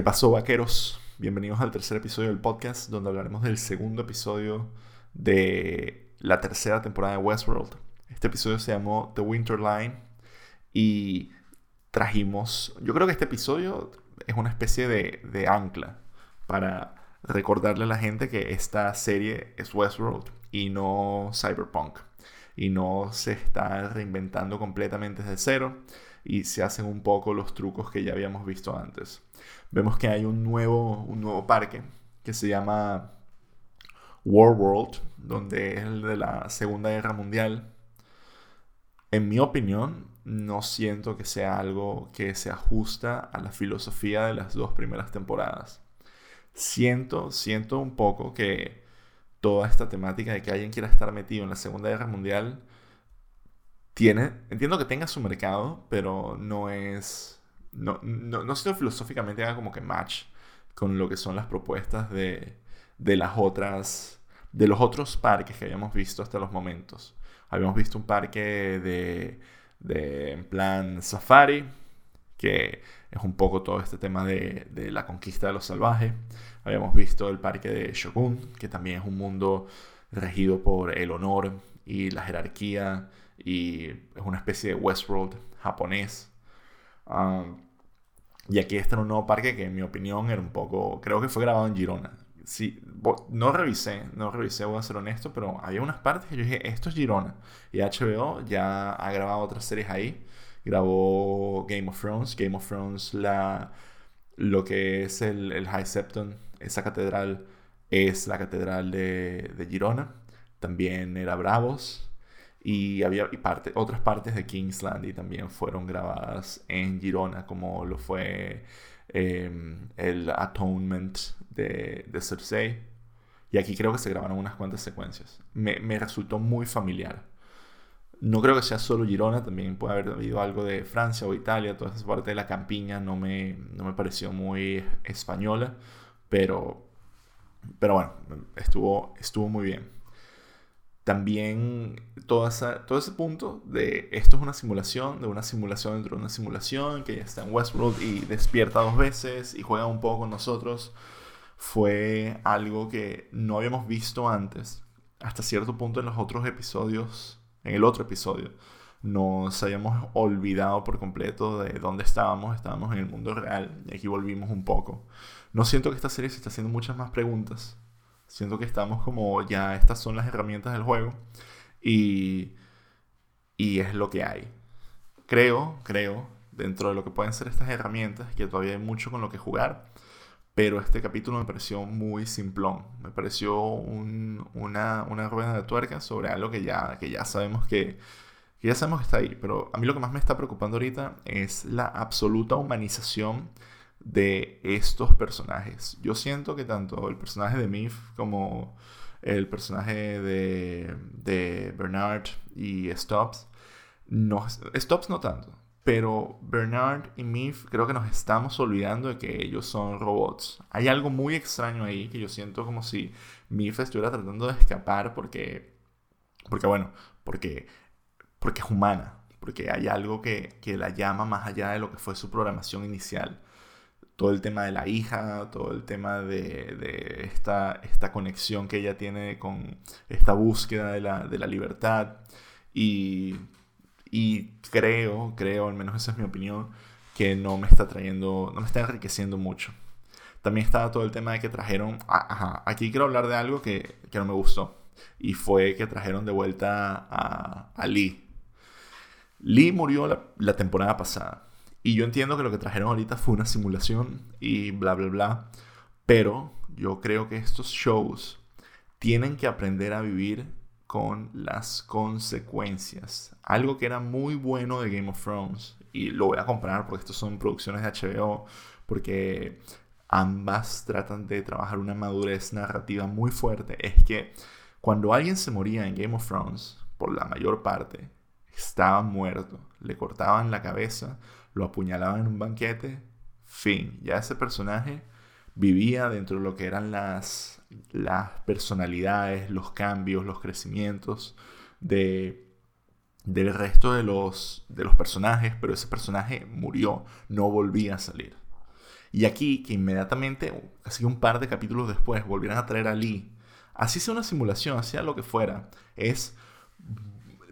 ¿Qué pasó, vaqueros? Bienvenidos al tercer episodio del podcast, donde hablaremos del segundo episodio de la tercera temporada de Westworld. Este episodio se llamó The Winter Line y trajimos, yo creo que este episodio es una especie de, de ancla para recordarle a la gente que esta serie es Westworld y no Cyberpunk. Y no se está reinventando completamente desde cero y se hacen un poco los trucos que ya habíamos visto antes. Vemos que hay un nuevo, un nuevo parque que se llama War World, donde es el de la Segunda Guerra Mundial. En mi opinión, no siento que sea algo que se ajusta a la filosofía de las dos primeras temporadas. Siento, siento un poco que toda esta temática de que alguien quiera estar metido en la Segunda Guerra Mundial tiene, entiendo que tenga su mercado, pero no es, no, no, no filosóficamente haga como que match con lo que son las propuestas de, de las otras, de los otros parques que habíamos visto hasta los momentos. Habíamos visto un parque de, de plan safari, que es un poco todo este tema de, de, la conquista de los salvajes. Habíamos visto el parque de Shogun, que también es un mundo regido por el honor y la jerarquía y es una especie de Westworld japonés. Y aquí está en un nuevo parque que en mi opinión era un poco, creo que fue grabado en Girona. Sí, no revisé, no revisé, voy a ser honesto, pero había unas partes que yo dije, esto es Girona. Y HBO ya ha grabado otras series ahí. Grabó Game of Thrones, Game of Thrones, la, lo que es el, High Septon, esa catedral es la catedral de Girona. También era Bravos, y había y parte, otras partes de Kingsland y también fueron grabadas en Girona, como lo fue em, el Atonement de, de, Cersei. Y aquí creo que se grabaron unas cuantas secuencias. Me, me, resultó muy familiar. No creo que sea solo Girona, también puede haber habido algo de Francia o Italia, toda esa parte de la campiña no me, no me pareció muy española, pero, pero bueno, estuvo, estuvo muy bien también todo, todo ese punto de esto es una simulación, de una simulación dentro de una simulación, que ya está en Westworld y despierta dos veces y juega un poco con nosotros, fue algo que no habíamos visto antes. Hasta cierto punto en los otros episodios, en el otro episodio, nos habíamos olvidado por completo de dónde estábamos, estábamos en el mundo real y aquí volvimos un poco. No siento que esta serie se está haciendo muchas más preguntas, Siento que estamos como ya estas son las herramientas del juego y, y es lo que hay. Creo, creo, dentro de lo que pueden ser estas herramientas, que todavía hay mucho con lo que jugar, pero este capítulo me pareció muy simplón. Me pareció una, una rueda de tuerca sobre algo que ya, que ya sabemos que, que ya sabemos que está ahí. Pero a mí lo que más me está preocupando ahorita es la absoluta humanización de estos personajes. Yo siento que tanto el personaje de Mif como el personaje de, de Bernard y Stops, no, Stops no tanto, pero Bernard y Mif creo que nos estamos olvidando de que ellos son robots. Hay algo muy extraño ahí que yo siento como si Mif estuviera tratando de escapar porque, porque bueno, porque, porque es humana, porque hay algo que, que la llama más allá de lo que fue su programación inicial todo el tema de la hija, todo el tema de, esta, esta, conexión que ella tiene con esta búsqueda de la, libertad. Y, creo, creo, al menos esa es mi opinión, que no me está trayendo, no me está enriqueciendo mucho. También estaba todo el tema de que trajeron, aquí quiero hablar de algo que, no me gustó. Y fue que trajeron de vuelta a, Lee. Lee murió la, la temporada pasada y yo entiendo que lo que trajeron ahorita fue una simulación y bla, bla, bla. Pero yo creo que estos shows tienen que aprender a vivir con las consecuencias. Algo que era muy bueno de Game of Thrones. Y lo voy a comprar porque estos son producciones de HBO. Porque ambas tratan de trabajar una madurez narrativa muy fuerte. Es que cuando alguien se moría en Game of Thrones, por la mayor parte, estaba muerto. Le cortaban la cabeza lo apuñalaban en un banquete, fin. Ya ese personaje vivía dentro de lo que eran las, las personalidades, los cambios, los crecimientos de, del resto de los, de los personajes, pero ese personaje murió, no volvía a salir. Y aquí, que inmediatamente, así un par de capítulos después, volvieran a traer a Lee, así sea una simulación, así sea lo que fuera, es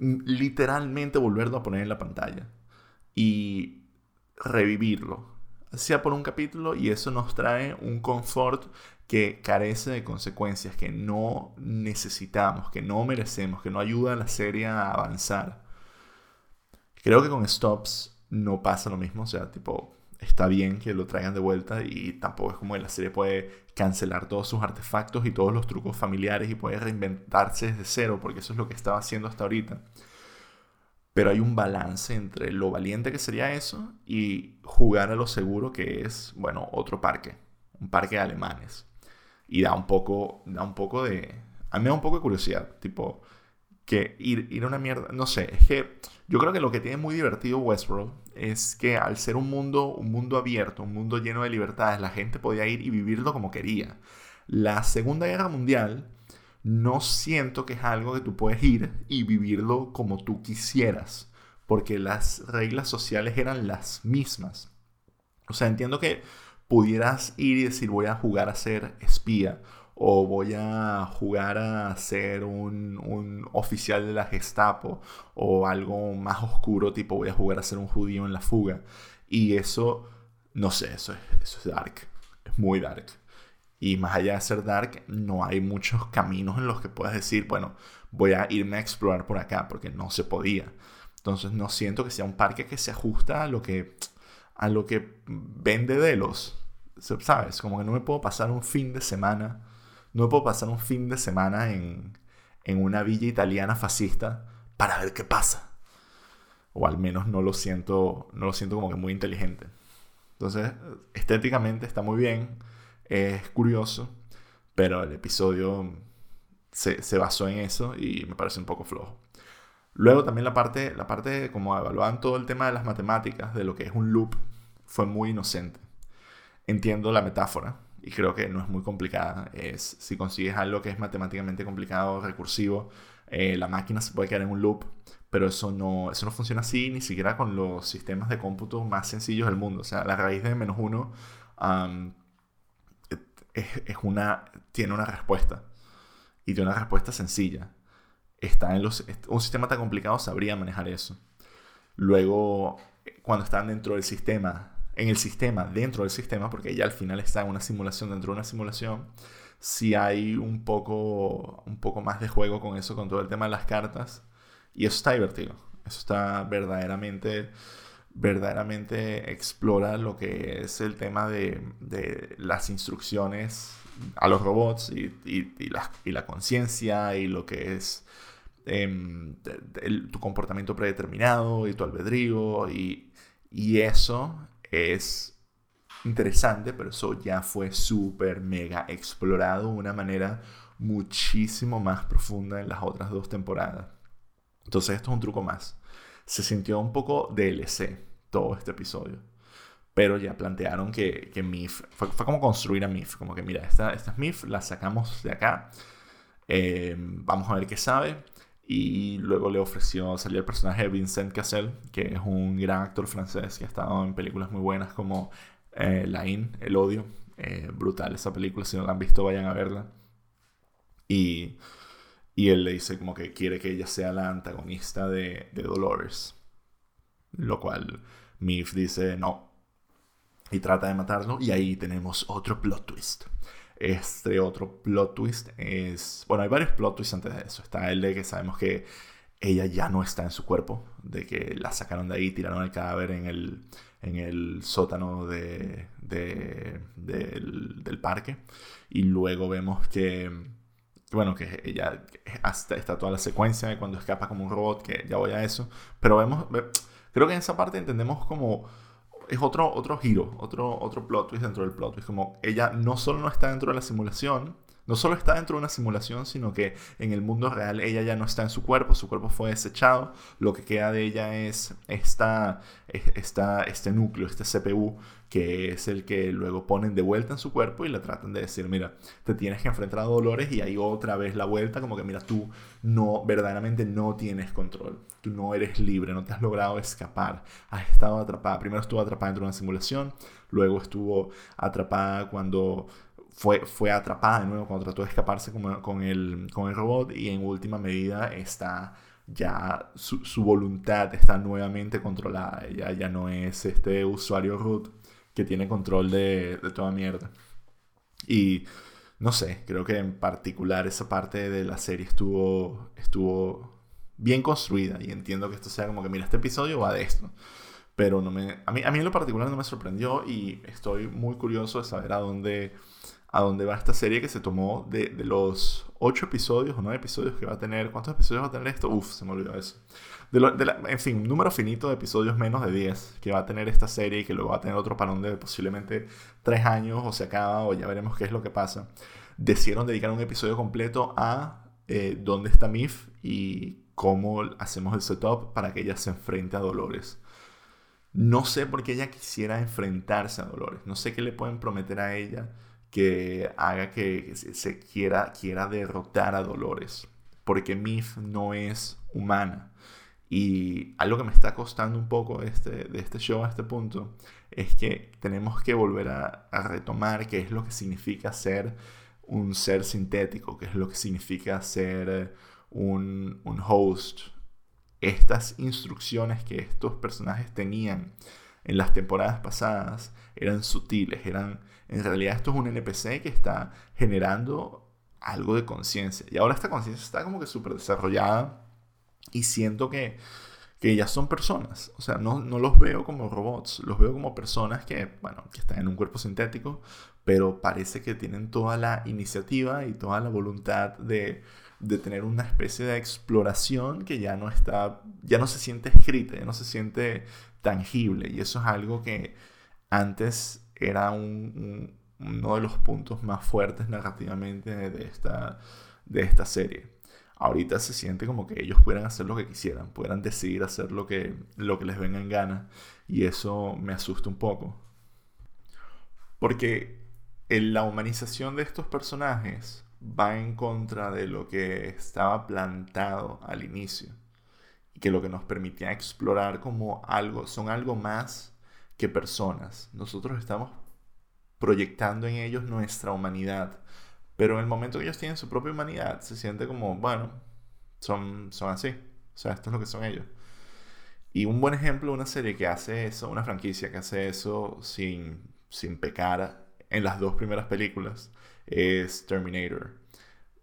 literalmente volverlo a poner en la pantalla y revivirlo, sea por un capítulo, y eso nos trae un confort que carece de consecuencias, que no necesitamos, que no merecemos, que no ayuda a la serie a avanzar. Creo que con Stops no pasa lo mismo, o sea, tipo, está bien que lo traigan de vuelta y tampoco es como que la serie puede cancelar todos sus artefactos y todos los trucos familiares y puede reinventarse desde cero, porque eso es lo que estaba haciendo hasta ahorita. Pero hay un balance entre lo valiente que sería eso y jugar a lo seguro que es, bueno, otro parque, un parque de alemanes. Y da un poco, da un poco de... A mí da un poco de curiosidad, tipo, que ir, ir a una mierda, no sé, es que yo creo que lo que tiene muy divertido Westworld es que al ser un mundo, un mundo abierto, un mundo lleno de libertades, la gente podía ir y vivirlo como quería. La Segunda Guerra Mundial no siento que es algo que tú puedes ir y vivirlo como tú quisieras, porque las reglas sociales eran las mismas. O sea, entiendo que pudieras ir y decir voy a jugar a ser espía o voy a jugar a ser un, oficial de la Gestapo o algo más oscuro, tipo voy a jugar a ser un judío en la fuga. Y eso, no sé, eso es, eso es dark, es muy dark. Y más allá de ser dark, no hay muchos caminos en los que puedas decir, bueno, voy a irme a explorar por acá, porque no se podía. Entonces no siento que sea un parque que se ajusta a lo que, a lo que vende de los, ¿sabes? Como que no me puedo pasar un fin de semana no puedo pasar un fin de semana en, una villa italiana fascista para ver qué pasa. O al menos no lo siento, no lo siento como que muy inteligente. Entonces, estéticamente está muy bien, es curioso, pero el episodio se, se, basó en eso y me parece un poco flojo. Luego también la parte, la parte como evaluaban todo el tema de las matemáticas, de lo que es un loop, fue muy inocente. Entiendo la metáfora, y creo que no es muy complicada. Es si consigues algo que es matemáticamente complicado, recursivo, eh, la máquina se puede quedar en un loop, pero eso no, eso no funciona así ni siquiera con los sistemas de cómputo más sencillos del mundo. O sea, la raíz de menos uno es, una, tiene una respuesta y tiene una respuesta sencilla. Está en los, un sistema tan complicado sabría manejar eso. Luego, cuando están dentro del sistema, en el sistema, dentro del sistema, porque ya al final está en una simulación dentro de una simulación, si hay un poco, un poco más de juego con eso, con todo el tema de las cartas. Y eso está divertido. Eso está verdaderamente, verdaderamente explora lo que es el tema de, las instrucciones a los robots y, y, la, y la conciencia y lo que es em, tu comportamiento predeterminado y tu albedrío y, y eso es interesante, pero eso ya fue súper mega explorado de una manera muchísimo más profunda en las otras dos temporadas. Entonces esto es un truco más. Se sintió un poco DLC todo este episodio. Pero ya plantearon que, que MIF, fue, como construir a MIF, como que mira, esta, esta es MIF, la sacamos de acá, eh, vamos a ver qué sabe. Y luego le ofreció salir el personaje de Vincent Cassel, que es un gran actor francés que ha estado en películas muy buenas como eh, La In, El Odio. Eh, brutal esa película, si no la han visto vayan a verla. Y, y él le dice como que quiere que ella sea la antagonista de, de Dolores. Lo cual Mif dice no. Y trata de matarlo. Y ahí tenemos otro plot twist. Este otro plot twist es. Bueno, hay varios plot twists antes de eso. Está el de que sabemos que ella ya no está en su cuerpo, de que la sacaron de ahí, tiraron el cadáver en el, en el sótano de, de, del, parque. Y luego vemos que, bueno, que ella hasta está toda la secuencia de cuando escapa como un robot, que ya voy a eso. Pero vemos, creo que en esa parte entendemos como es otro, otro giro, otro, otro plot twist dentro del plot twist. Como ella no solo no está dentro de la simulación, no solo está dentro de una simulación, sino que en el mundo real ella ya no está en su cuerpo, su cuerpo fue desechado, lo que queda de ella es esta, esta, este núcleo, este CPU, que es el que luego ponen de vuelta en su cuerpo y le tratan de decir, mira, te tienes que enfrentar a dolores y ahí otra vez la vuelta, como que mira, tú no, verdaderamente no tienes control, tú no eres libre, no te has logrado escapar, has estado atrapada, primero estuvo atrapada dentro de una simulación, luego estuvo atrapada cuando fue, fue atrapada de nuevo cuando trató de escaparse con, el, con el robot y en última medida está ya su, voluntad está nuevamente controlada. Ella ya no es este usuario root que tiene control de, de, toda mierda. Y no sé, creo que en particular esa parte de la serie estuvo, estuvo bien construida y entiendo que esto sea como que, mira, este episodio va de esto. Pero no me, a, mí, a mí en lo particular no me sorprendió y estoy muy curioso de saber a dónde a dónde va esta serie que se tomó de, los ocho episodios o nueve episodios que va a tener. ¿Cuántos episodios va a tener esto? Uf, se me olvidó eso. De en fin, un número finito de episodios menos de 10 que va a tener esta serie y que luego va a tener otro parón de posiblemente tres años o se acaba o ya veremos qué es lo que pasa. Decidieron dedicar un episodio completo a eh, dónde está Mif y cómo hacemos el setup para que ella se enfrente a Dolores. No sé por qué ella quisiera enfrentarse a Dolores. No sé qué le pueden prometer a ella que haga que se quiera, quiera derrotar a Dolores. Porque Mif no es humana. Y algo que me está costando un poco este, de este show a este punto es que tenemos que volver a, retomar qué es lo que significa ser un ser sintético, qué es lo que significa ser un, un host. Estas instrucciones que estos personajes tenían en las temporadas pasadas eran sutiles, eran en realidad esto es un NPC que está generando algo de conciencia. Y ahora esta conciencia está como que súper desarrollada y siento que, que ya son personas. O sea, no, no, los veo como robots, los veo como personas que, bueno, que están en un cuerpo sintético, pero parece que tienen toda la iniciativa y toda la voluntad de, de tener una especie de exploración que ya no está, ya no se siente escrita, ya no se siente tangible. Y eso es algo que antes era un, uno de los puntos más fuertes narrativamente de esta, de esta serie. Ahorita se siente como que ellos pudieran hacer lo que quisieran, pudieran decidir hacer lo que, lo que les venga en gana. Y eso me asusta un poco. Porque en la humanización de estos personajes va en contra de lo que estaba plantado al inicio. Que lo que nos permitía explorar como algo, son algo más que personas. Nosotros estamos proyectando en ellos nuestra humanidad. Pero en el momento que ellos tienen su propia humanidad, se siente como, bueno, son, son así. O sea, esto es lo que son ellos. Y un buen ejemplo, una serie que hace eso, una franquicia que hace eso sin, sin pecar en las dos primeras películas, es Terminator.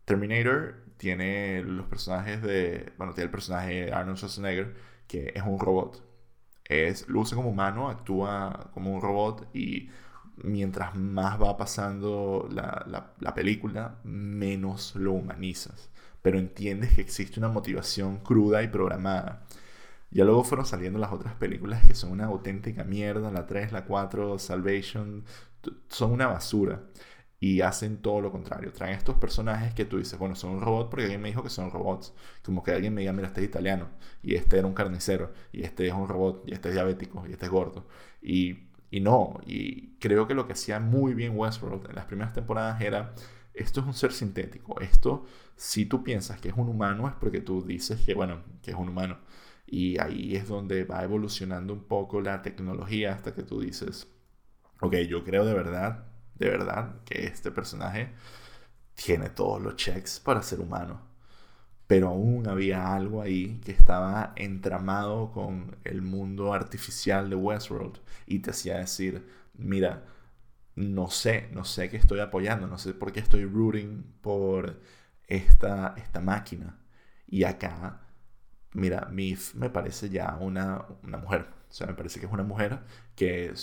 Terminator tiene los personajes de, bueno, tiene el personaje Arnold Schwarzenegger, que es un robot es, luce como humano, actúa como un robot y mientras más va pasando la, la, película, menos lo humanizas. Pero entiendes que existe una motivación cruda y programada. Ya luego fueron saliendo las otras películas que son una auténtica mierda. La 3, la 4, Salvation, son una basura y hacen todo lo contrario. Traen estos personajes que tú dices, bueno, son un robot porque alguien me dijo que son robots. Como que alguien me diga, mira, este es italiano y este era un carnicero y este es un robot y este es diabético y este es gordo. Y, y no, y creo que lo que hacía muy bien Westworld en las primeras temporadas era, esto es un ser sintético. Esto, si tú piensas que es un humano, es porque tú dices que, bueno, que es un humano. Y ahí es donde va evolucionando un poco la tecnología hasta que tú dices, ok, yo creo de verdad de verdad que este personaje tiene todos los checks para ser humano. Pero aún había algo ahí que estaba entramado con el mundo artificial de Westworld y te hacía decir, mira, no sé, no sé qué estoy apoyando, no sé por qué estoy rooting por esta, esta máquina. Y acá, mira, Mif me parece ya una, una mujer. O sea, me parece que es una mujer que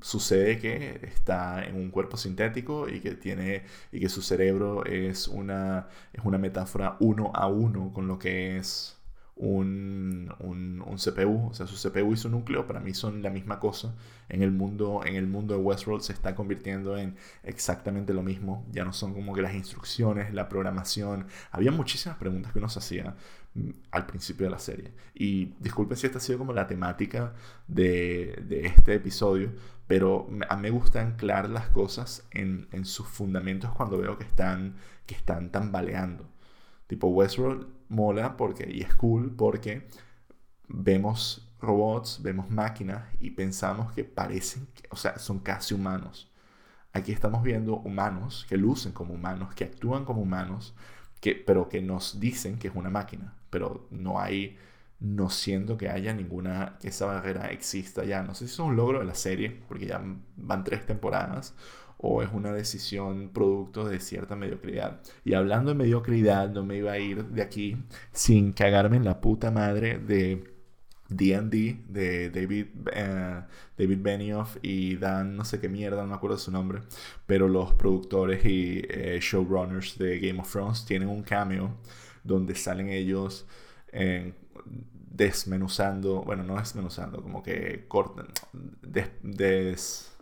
sucede que está en un cuerpo sintético y que tiene y que su cerebro es una es una metáfora uno a uno con lo que es un, un, un, CPU, o sea, su CPU y su núcleo para mí son la misma cosa. En el mundo, en el mundo de Westworld se está convirtiendo en exactamente lo mismo. Ya no son como que las instrucciones, la programación. Había muchísimas preguntas que uno se hacía mm, al principio de la serie. Y disculpen si esta ha sido como la temática de, de este episodio, pero a mí me gusta anclar las cosas en, en sus fundamentos cuando veo que están, que están tambaleando. Tipo Westworld mola porque, y es cool porque vemos robots, vemos máquinas y pensamos que parecen, o sea, son casi humanos. Aquí estamos viendo humanos que lucen como humanos, que actúan como humanos, que, pero que nos dicen que es una máquina. Pero no hay, no siento que haya ninguna, que esa barrera exista ya. No sé si es un logro de la serie, porque ya van tres temporadas, o es una decisión producto de cierta mediocridad. Y hablando de mediocridad, no me iba a ir de aquí sin cagarme en la puta madre de D&D de David, eh, David Benioff y Dan no sé qué mierda, no me acuerdo su nombre, pero los productores y eh, showrunners de Game of Thrones tienen un cameo donde salen ellos eh, desmenuzando, bueno, no desmenuzando, como que cortan, des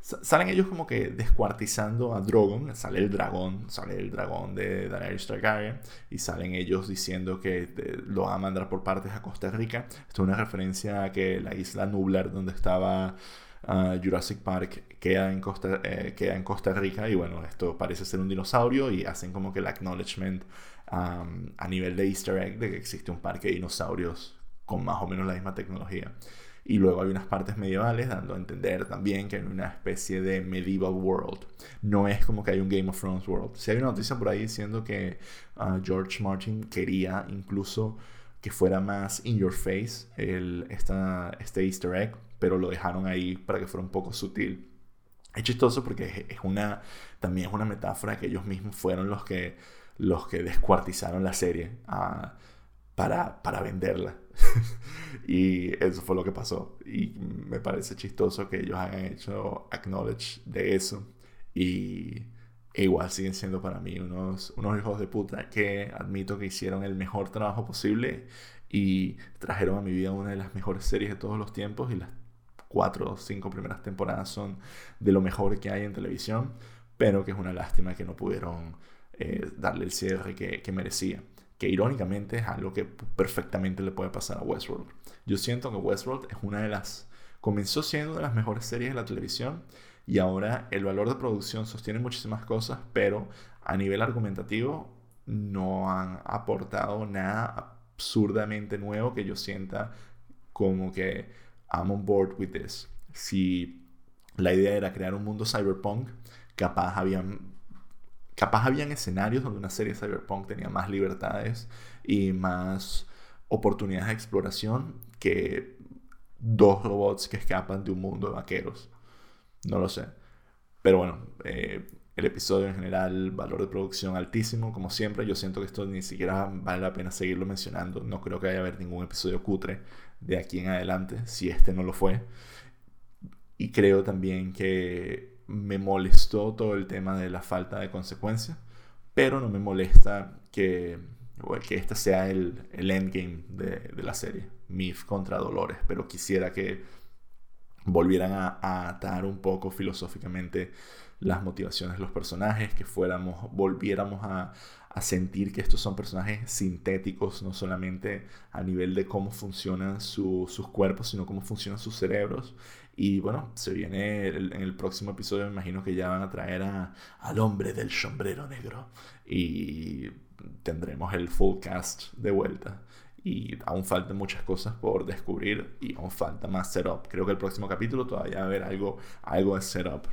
Salen ellos como que descuartizando a Drogon, sale el dragón, sale el dragón de Daenerys Targaryen y salen ellos diciendo que eh, lo van a mandar por partes a Costa Rica. Esto es una referencia a que la isla Nublar donde estaba ah, Jurassic Park queda en, Costa, eh, queda en Costa Rica y bueno, esto parece ser un dinosaurio y hacen como que el acknowledgement a nivel de easter egg de que existe un parque de dinosaurios con más o menos la misma tecnología. Y luego hay unas partes medievales dando a entender también que hay una especie de medieval world. No es como que hay un Game of Thrones world. Si hay una noticia por ahí diciendo que ah, George Martin quería incluso que fuera más in your face el, esta, este easter egg, pero lo dejaron ahí para que fuera un poco sutil. Es chistoso porque es una, también es una metáfora que ellos mismos fueron los que, los que descuartizaron la serie para, para venderla. y eso fue lo que pasó. Y me parece chistoso que ellos hayan hecho acknowledge de eso. Y igual siguen siendo para mí unos, unos hijos de puta que admito que hicieron el mejor trabajo posible y trajeron a mi vida una de las mejores series de todos los tiempos y las cuatro o cinco primeras temporadas son de lo mejor que hay en televisión, pero que es una lástima que no pudieron eh, darle el cierre que, que merecía que irónicamente es algo que perfectamente le puede pasar a Westworld. Yo siento que Westworld es una de las... comenzó siendo de las mejores series de la televisión y ahora el valor de producción sostiene muchísimas cosas, pero a nivel argumentativo no han aportado nada absurdamente nuevo que yo sienta como que I'm on board with this. Si la idea era crear un mundo cyberpunk, capaz habían capaz habían escenarios donde una serie cyberpunk tenía más libertades y más oportunidades de exploración que dos robots que escapan de un mundo de vaqueros. No lo sé. Pero bueno, eh, el episodio en general, valor de producción altísimo, como siempre. Yo siento que esto ni siquiera vale la pena seguirlo mencionando. No creo que haya haber ningún episodio cutre de aquí en adelante, si este no lo fue. Y creo también que me molestó todo el tema de la falta de consecuencia, pero no me molesta que, que este sea el, el endgame de, de, la serie, Mif contra Dolores, pero quisiera que volvieran a, atar un poco filosóficamente las motivaciones de los personajes, que fuéramos, volviéramos a, a sentir que estos son personajes sintéticos, no solamente a nivel de cómo funcionan sus cuerpos, sino cómo funcionan sus cerebros y bueno, se viene en el próximo episodio, me imagino que ya van a traer a, al hombre del sombrero negro. Y tendremos el full cast de vuelta. Y aún faltan muchas cosas por descubrir y aún falta más setup. Creo que el próximo capítulo todavía va a haber algo, algo de setup.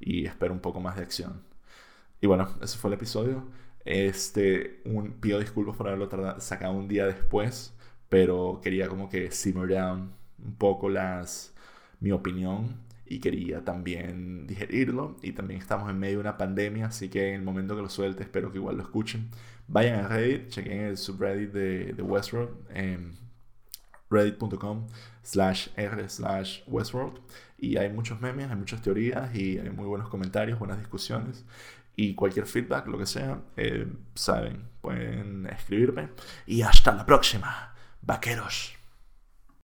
Y espero un poco más de acción. Y bueno, ese fue el episodio. Este, un, pido disculpas por haberlo sacado un día después, pero quería como que simmer down un poco las, mi opinión y quería también digerirlo. Y también estamos en medio de una pandemia, así que en el momento que lo suelte espero que igual lo escuchen. Vayan a Reddit, chequen el subreddit de, Westworld, en reddit.com slash r slash Westworld. Y hay muchos memes, hay muchas teorías y hay muy buenos comentarios, buenas discusiones. Y cualquier feedback, lo que sea, eh, saben, pueden escribirme. Y hasta la próxima. Vaqueros.